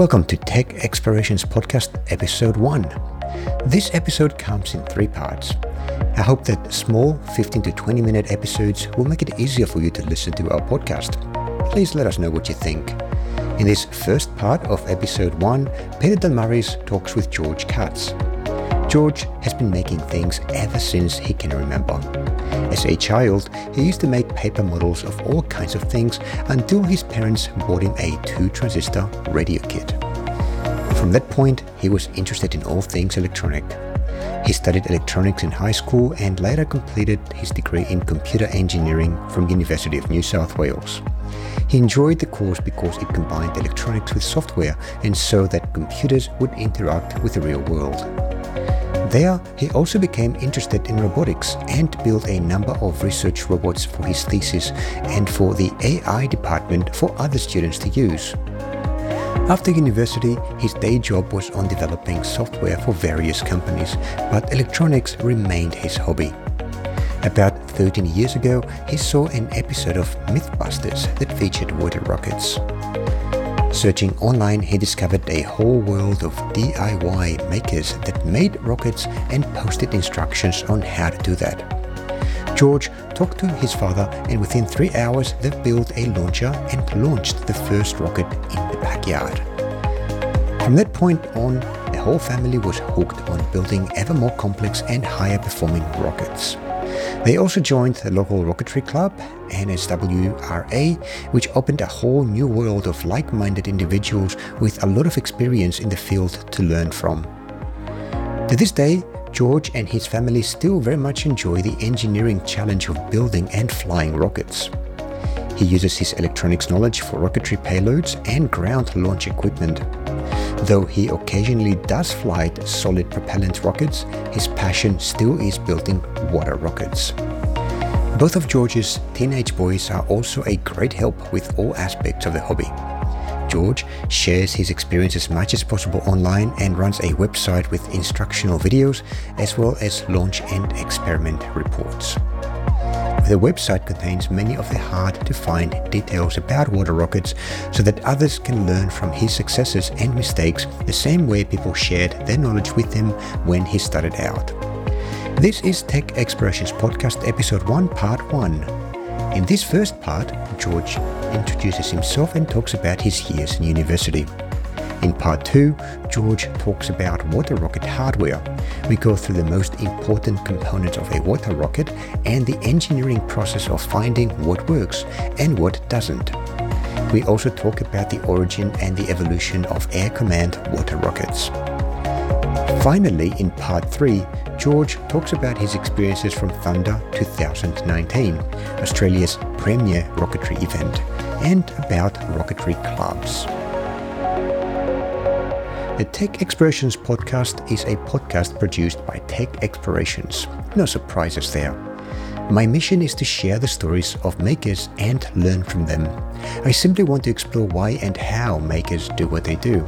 Welcome to Tech Explorations Podcast, Episode 1. This episode comes in three parts. I hope that small 15 to 20 minute episodes will make it easier for you to listen to our podcast. Please let us know what you think. In this first part of Episode 1, Peter Dalmaris talks with George Katz. George has been making things ever since he can remember. As a child, he used to make paper models of all kinds of things until his parents bought him a two transistor radio kit. From that point, he was interested in all things electronic. He studied electronics in high school and later completed his degree in computer engineering from University of New South Wales. He enjoyed the course because it combined electronics with software and so that computers would interact with the real world. There, he also became interested in robotics and built a number of research robots for his thesis and for the AI department for other students to use. After university, his day job was on developing software for various companies, but electronics remained his hobby. About 13 years ago, he saw an episode of Mythbusters that featured water rockets. Searching online, he discovered a whole world of DIY makers that made rockets and posted instructions on how to do that. George talked to his father, and within three hours, they built a launcher and launched the first rocket in the backyard. From that point on, the whole family was hooked on building ever more complex and higher performing rockets. They also joined the local rocketry club, NSWRA, which opened a whole new world of like minded individuals with a lot of experience in the field to learn from. To this day, George and his family still very much enjoy the engineering challenge of building and flying rockets. He uses his electronics knowledge for rocketry payloads and ground launch equipment. Though he occasionally does flight solid propellant rockets, his passion still is building water rockets. Both of George's teenage boys are also a great help with all aspects of the hobby. George shares his experience as much as possible online and runs a website with instructional videos as well as launch and experiment reports. The website contains many of the hard to find details about water rockets so that others can learn from his successes and mistakes the same way people shared their knowledge with him when he started out. This is Tech Explorations Podcast, Episode 1, Part 1. In this first part, George introduces himself and talks about his years in university. In part 2, George talks about water rocket hardware. We go through the most important components of a water rocket and the engineering process of finding what works and what doesn't. We also talk about the origin and the evolution of air command water rockets. Finally, in part 3, George talks about his experiences from Thunder 2019, Australia's premier rocketry event, and about rocketry clubs. The Tech Explorations podcast is a podcast produced by Tech Explorations. No surprises there. My mission is to share the stories of makers and learn from them. I simply want to explore why and how makers do what they do.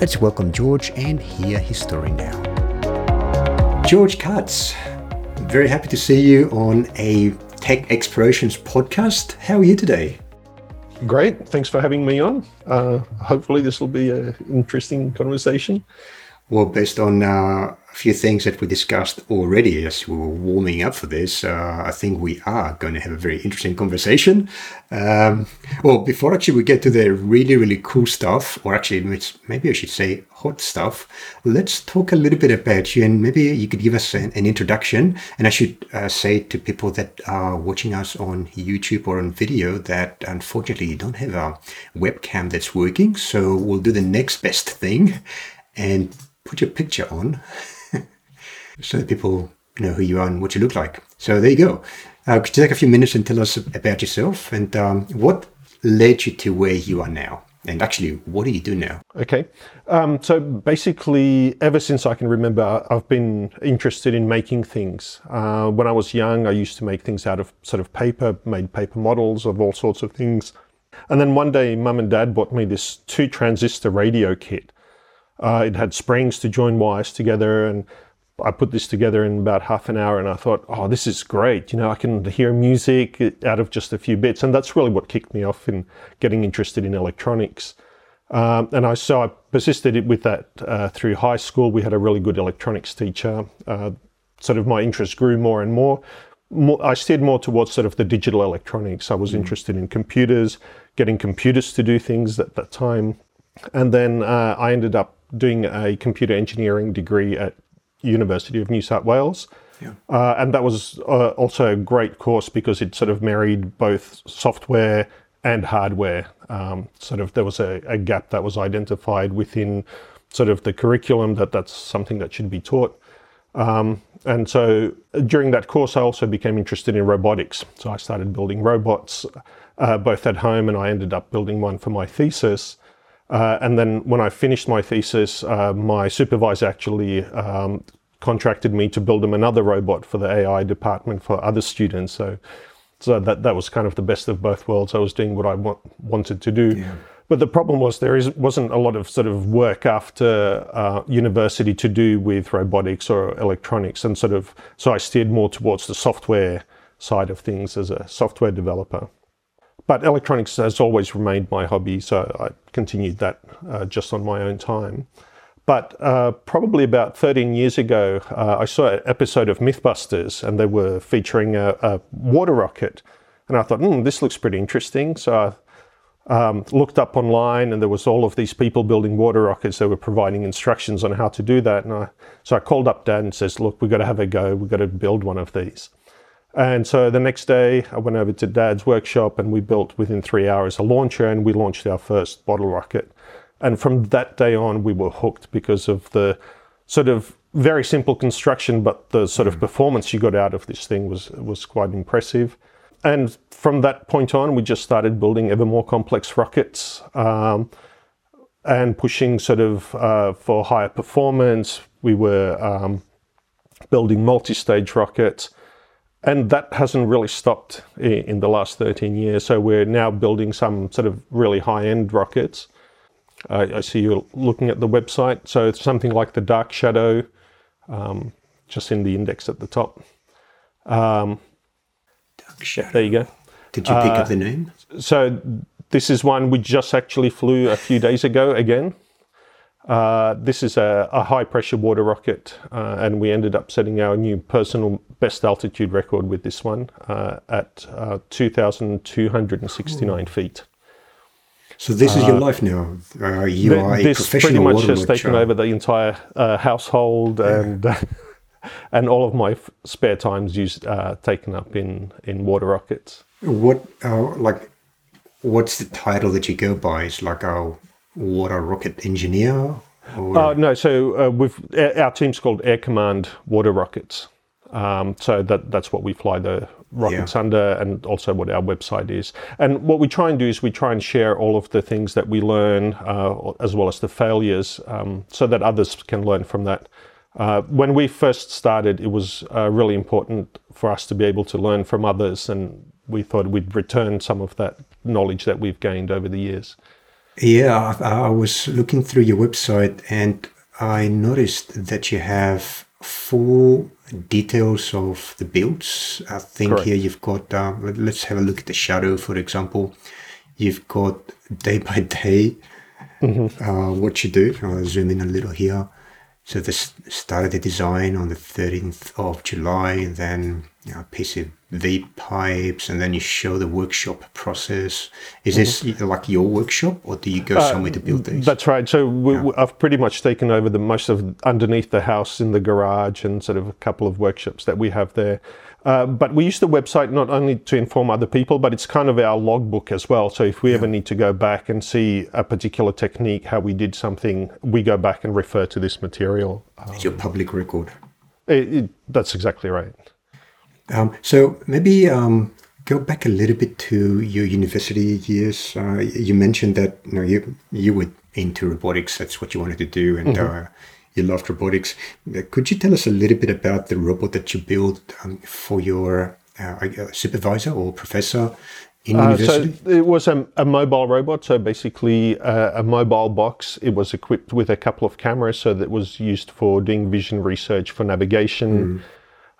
Let's welcome George and hear his story now. George Katz, very happy to see you on a Tech Explorations podcast. How are you today? Great. Thanks for having me on. Uh, hopefully, this will be an interesting conversation. Well, based on uh, a few things that we discussed already as we were warming up for this, uh, I think we are going to have a very interesting conversation. Um, well, before actually we get to the really, really cool stuff, or actually maybe I should say hot stuff, let's talk a little bit about you and maybe you could give us an, an introduction. And I should uh, say to people that are watching us on YouTube or on video that unfortunately you don't have a webcam that's working. So we'll do the next best thing and put your picture on so that people know who you are and what you look like. So there you go. Uh, could you take a few minutes and tell us about yourself and um, what led you to where you are now? And actually, what do you do now? Okay. Um, so basically, ever since I can remember, I've been interested in making things. Uh, when I was young, I used to make things out of sort of paper, made paper models of all sorts of things. And then one day, mum and dad bought me this two transistor radio kit. Uh, it had springs to join wires together, and I put this together in about half an hour. And I thought, oh, this is great. You know, I can hear music out of just a few bits, and that's really what kicked me off in getting interested in electronics. Um, and I so I persisted with that uh, through high school. We had a really good electronics teacher. Uh, sort of my interest grew more and more. more. I steered more towards sort of the digital electronics. I was mm. interested in computers, getting computers to do things at that time, and then uh, I ended up doing a computer engineering degree at University of New South Wales. Yeah. Uh, and that was uh, also a great course because it sort of married both software and hardware. Um, sort of there was a, a, gap that was identified within sort of the curriculum that that's something that should be taught. Um, and so during that course, I also became interested in robotics. So I started building robots uh, both at home and I ended up building one for my thesis. Uh, and then when I finished my thesis, uh, my supervisor actually um, contracted me to build him another robot for the AI department for other students. So, so that that was kind of the best of both worlds. I was doing what I want, wanted to do. Yeah. But the problem was there is, wasn't a lot of sort of work after uh, university to do with robotics or electronics, and sort of so I steered more towards the software side of things as a software developer. But electronics has always remained my hobby, so I continued that uh, just on my own time. But uh, probably about 13 years ago, uh, I saw an episode of Mythbusters and they were featuring a, a water rocket. And I thought, hmm, this looks pretty interesting. So I um, looked up online and there was all of these people building water rockets. They were providing instructions on how to do that. And I, so I called up Dad and says, look, we've got to have a go. We've got to build one of these. And so the next day, I went over to Dad's workshop and we built within three hours a launcher and we launched our first bottle rocket. And from that day on, we were hooked because of the sort of very simple construction, but the sort of mm. performance you got out of this thing was was quite impressive. And from that point on, we just started building ever more complex rockets um, and pushing sort of uh, for higher performance. We were um, building multi-stage rockets, and that hasn't really stopped in the last 13 years. So we're now building some sort of really high-end rockets I, I see you're looking at the website. So it's something like the Dark Shadow, um, just in the index at the top. Um, Dark Shadow. There you go. Did you pick uh, up the name? So this is one we just actually flew a few days ago again. Uh, this is a, a, high pressure water rocket, uh, and we ended up setting our new personal best altitude record with this one uh, at uh, 2,269 feet. So this is your uh, life now. Uh, you th- are a this pretty much has taken over the entire household yeah. and and all of my f- spare times used uh, taken up in in water rockets. What uh, like what's the title that you go by? Is like a water rocket engineer? Uh, no, so we've our team's called Air Command Water Rockets. Um, so that that's what we fly the rockets yeah. under and also what our website is. And what we try and do is we try and share all of the things that we learn uh, as well as the failures um, so that others can learn from that. Uh, when we first started, it was uh, really important for us to be able to learn from others, and we thought we'd return some of that knowledge that we've gained over the years. Yeah, I, I was looking through your website and I noticed that you have full details of the builds. I think Correct. here you've got, uh, let's have a look at the shadow, for example. You've got day by day mm-hmm. uh, what you do. I'll zoom in a little here. So this started the design on the 13th of July, and then you know, PCV pipes, and then you show the workshop process. Is mm-hmm. this like your workshop, or do you go uh, somewhere to build these? That's right. So we, yeah. I've pretty much taken over the most of underneath the house in the garage, and sort of a couple of workshops that we have there. Uh, but we use the website not only to inform other people, but it's kind of our logbook as well. So if we yeah. ever need to go back and see a particular technique, how we did something, we go back and refer to this material. It's your public record. It, it, that's exactly right. Um, so maybe um, go back a little bit to your university years. Uh, you mentioned that you know you you were into robotics. That's what you wanted to do, and mm-hmm. uh, you loved robotics. Uh, could you tell us a little bit about the robot that you built um, for your uh, supervisor or professor uh, so it was a, a, mobile robot. So basically, uh, a mobile box. It was equipped with a couple of cameras, so that was used for doing vision research for navigation. Mm.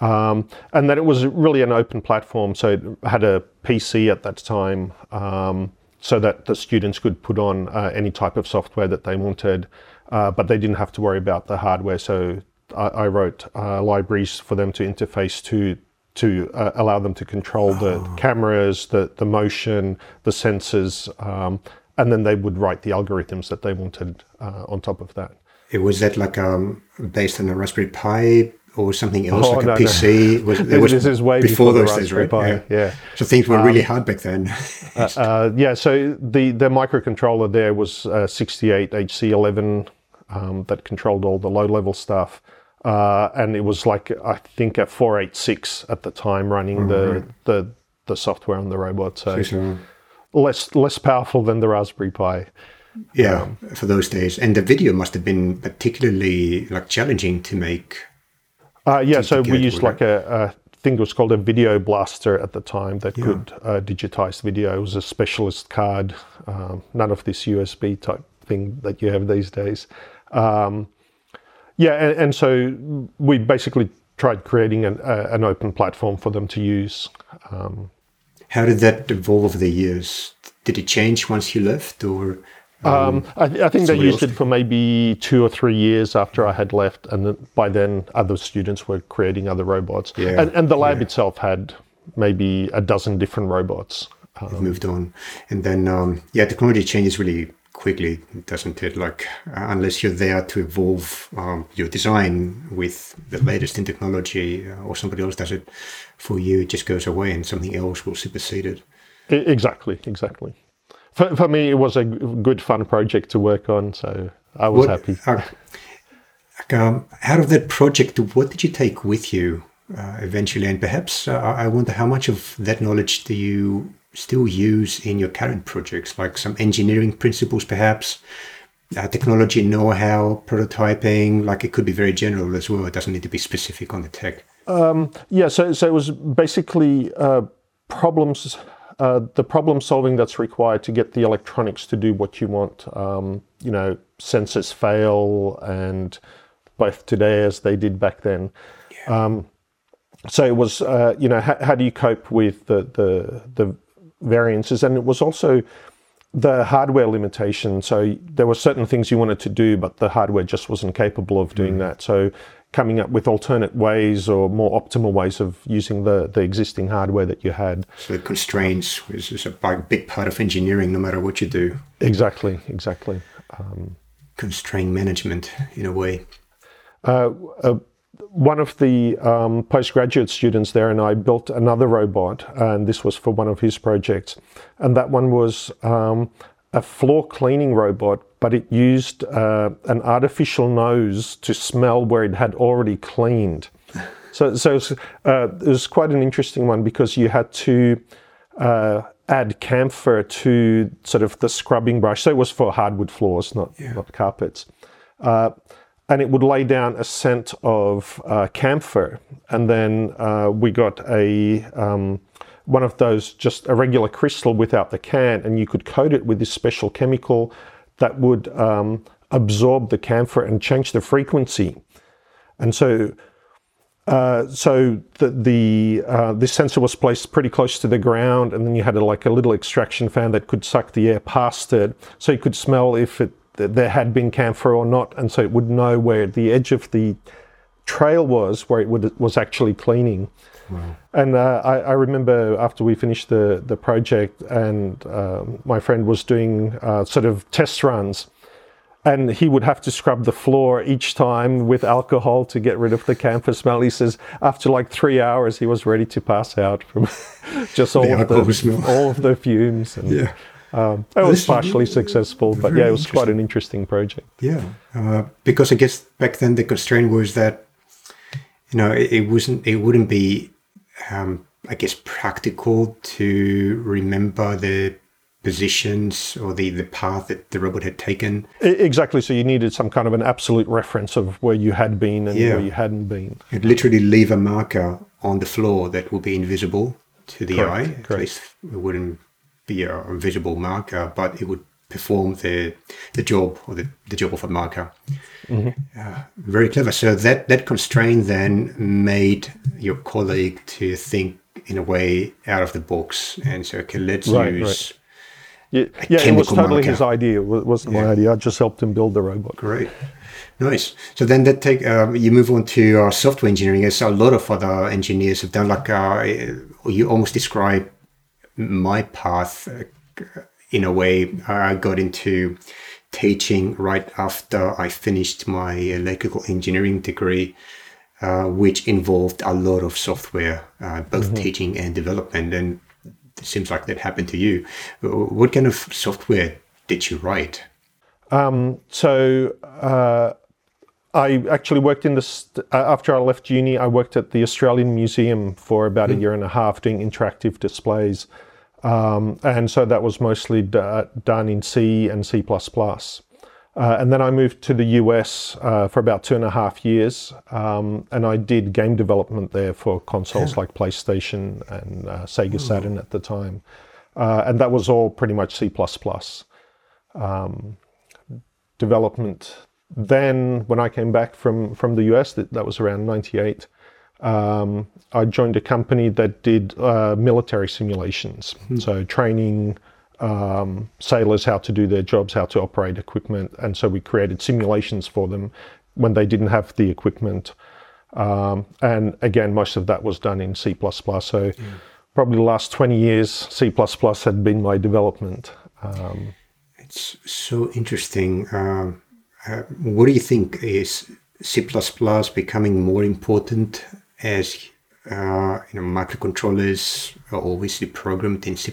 Um, and that it was really an open platform. So it had a PC at that time. Um, so that the students could put on uh, any type of software that they wanted, uh, but they didn't have to worry about the hardware. So I, I wrote uh, libraries for them to interface to to uh, allow them to control the Oh. cameras, the the motion, the sensors, um, and then they would write the algorithms that they wanted uh, on top of that. It was that like um, based on a Raspberry Pi or something else, Oh, like no, a no. PC? Was, there was this is way before, before, those days, Raspberry right? Pi. Yeah. So things were really hard back then. Uh, yeah, so the, the microcontroller there was uh, 68HC11 um, that controlled all the low level stuff. Uh, and it was like, I think, a 486 at the time running the, the, the software on the robot. So so, less, less powerful than the Raspberry Pi. yeah, for those days, and the video must have been particularly like challenging to make. Uh, yeah, so we used like a, a thing that was called a video blaster at the time that could uh, digitize video. It was a specialist card, um, none of this USB type thing that you have these days. Um, yeah, and, and so we basically tried creating an, uh, an open platform for them to use. Um, How did that evolve over the years? Did it change once you left, or Um, I, I think they used it for maybe two or three years after I had left, and by then other students were creating other robots. Yeah, And, and the lab itself had maybe a dozen different robots. Uh, it moved on? And then, um, yeah, technology changes really quickly, doesn't it? Like uh, unless you're there to evolve um, your design with the latest in technology, uh, or somebody else does it for you, it just goes away, and something else will supersede it. Exactly, exactly. For, for me, it was a good, fun project to work on, so I was What- happy. uh, um, out of that project, what did you take with you uh, eventually? And perhaps uh, I wonder how much of that knowledge do you still use in your current projects, like some engineering principles, perhaps uh, technology know-how, prototyping. Like it could be very general as well. It doesn't need to be specific on the tech. Yeah, so so it was basically uh, problems, uh, the problem solving that's required to get the electronics to do what you want. Um, you know, sensors fail, and both today as they did back then. Um, so it was, uh, you know, how, how do you cope with the, the the variances, and it was also the hardware limitation. So there were certain things you wanted to do, but the hardware just wasn't capable of doing that. So coming up with alternate ways or more optimal ways of using the, the existing hardware that you had. So the constraints is, is a big part of engineering, no matter what you do. Exactly, exactly. Constraint management, in a way. Uh, uh, one of the um, postgraduate students there and I built another robot, and this was for one of his projects. And that one was um, a floor cleaning robot, but it used uh, an artificial nose to smell where it had already cleaned. So, so it, was, uh, it was quite an interesting one because you had to uh, add camphor to sort of the scrubbing brush. So it was for hardwood floors, not not carpets. Uh, and it would lay down a scent of uh, camphor, and then uh, we got a um, one of those just a regular crystal without the can, and you could coat it with this special chemical that would um, absorb the camphor and change the frequency. And so uh, so the, the uh, this sensor was placed pretty close to the ground, and then you had a, like a little extraction fan that could suck the air past it, so you could smell if it there had been camphor or not, and so it would know where the edge of the trail was, where it would, was actually cleaning. And uh, I, I remember after we finished the the project, and um, my friend was doing uh, sort of test runs and he would have to scrub the floor each time with alcohol to get rid of the camphor smell. He says after like three hours, he was ready to pass out from just all, The of the, smell. all of the fumes. And, Yeah. um, it was partially successful, but yeah, it was quite an interesting project. Yeah, uh, because I guess back then the constraint was that you know it, it wasn't it wouldn't be um, I guess practical to remember the positions or the the path that the robot had taken. Exactly. So you needed some kind of an absolute reference of where you had been and Yeah. where you hadn't been. You'd literally leave a marker on the floor that would be invisible to the Correct, eye. At correct. least it wouldn't be a, a visible marker, but it would perform the the job or the, the job of a marker. Uh, very clever. So that that constraint then made your colleague to think in a way out of the box and say, okay, let's Right, use Yeah, yeah it was totally his idea. It wasn't yeah. my idea. I just helped him build the robot. Great. Nice. So then that take um, you move on to uh, software engineering, as a lot of other engineers have done. Like uh, you almost describe my path uh, in a way. I got into teaching right after I finished my electrical engineering degree, uh, which involved a lot of software, uh, both mm-hmm. teaching and development. And it seems like that happened to you. What kind of software did you write? Um, so uh, I actually worked in this uh, after I left uni. I worked at the Australian Museum for about mm. a year and a half doing interactive displays, um, and so that was mostly d- done in C and C++. Uh, and then I moved to the US uh, for about two and a half years, um, and I did game development there for consoles like PlayStation and uh, Sega mm. Saturn at the time, uh, and that was all pretty much C++. Um, development then when I came back from, from the US, that, that was around 98, um, I joined a company that did uh, military simulations. Hmm. So training um, sailors how to do their jobs, how to operate equipment. And so we created simulations for them when they didn't have the equipment. Um, and again, most of that was done in C++. So yeah. probably the last 20 years, C++ had been my development. Um, it's so interesting. Um, uh, what do you think is C++ becoming more important as uh, you know microcontrollers are obviously programmed in C++,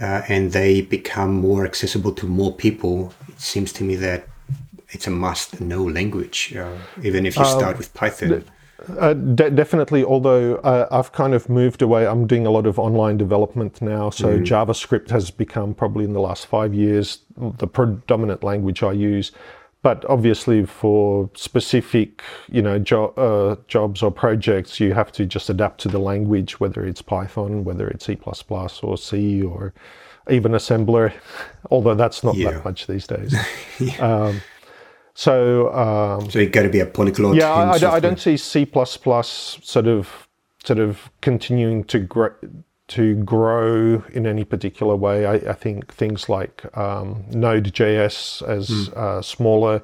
uh, and they become more accessible to more people? It seems to me that it's a must-know language, uh, even if you um, start with Python. Uh, de- definitely, although uh, I've kind of moved away, I'm doing a lot of online development now. So mm. JavaScript has become probably in the last five years the predominant language I use. But obviously, for specific, you know, jo- uh, jobs or projects, you have to just adapt to the language, whether it's Python, whether it's C++ or C, or even assembler. Although that's not yeah. that much these days. yeah. um, so, um, so you got to be a polyglot. Yeah, I, I, I, don't see C sort of sort of continuing to grow to grow in any particular way. I, I think things like um, Node.js as mm. uh, smaller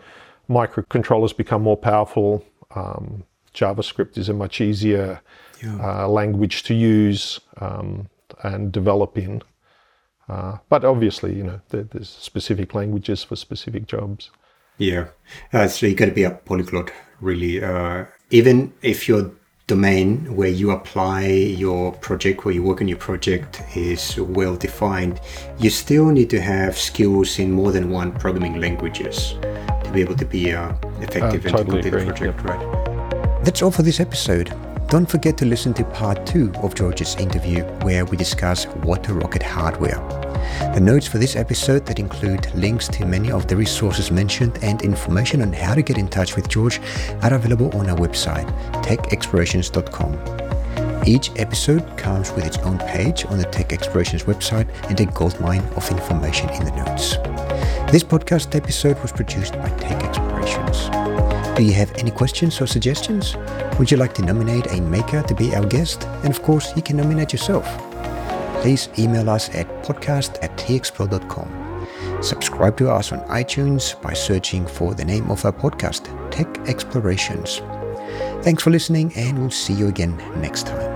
microcontrollers become more powerful. Um, JavaScript is a much easier yeah. uh, language to use um, and develop in. Uh, but obviously, you know, there, there's specific languages for specific jobs. Yeah, uh, so you got to be a polyglot, really. Uh, even if your domain where you apply your project, where you work on your project, is well defined, you still need to have skills in more than one programming languages to be able to be uh, effective uh, and totally to complete a project, yep. right? That's all for this episode. Don't forget to listen to part two of George's interview, where we discuss water rocket hardware. The notes for this episode that include links to many of the resources mentioned and information on how to get in touch with George are available on our website, techexplorations.com. Each episode comes with its own page on the Tech Explorations website and a goldmine of information in the notes. This podcast episode was produced by Tech Explorations. Do you have any questions or suggestions? Would you like to nominate a maker to be our guest? And of course, you can nominate yourself please email us at podcast at txpro.com. Subscribe to us on iTunes by searching for the name of our podcast, Tech Explorations. Thanks for listening, and we'll see you again next time.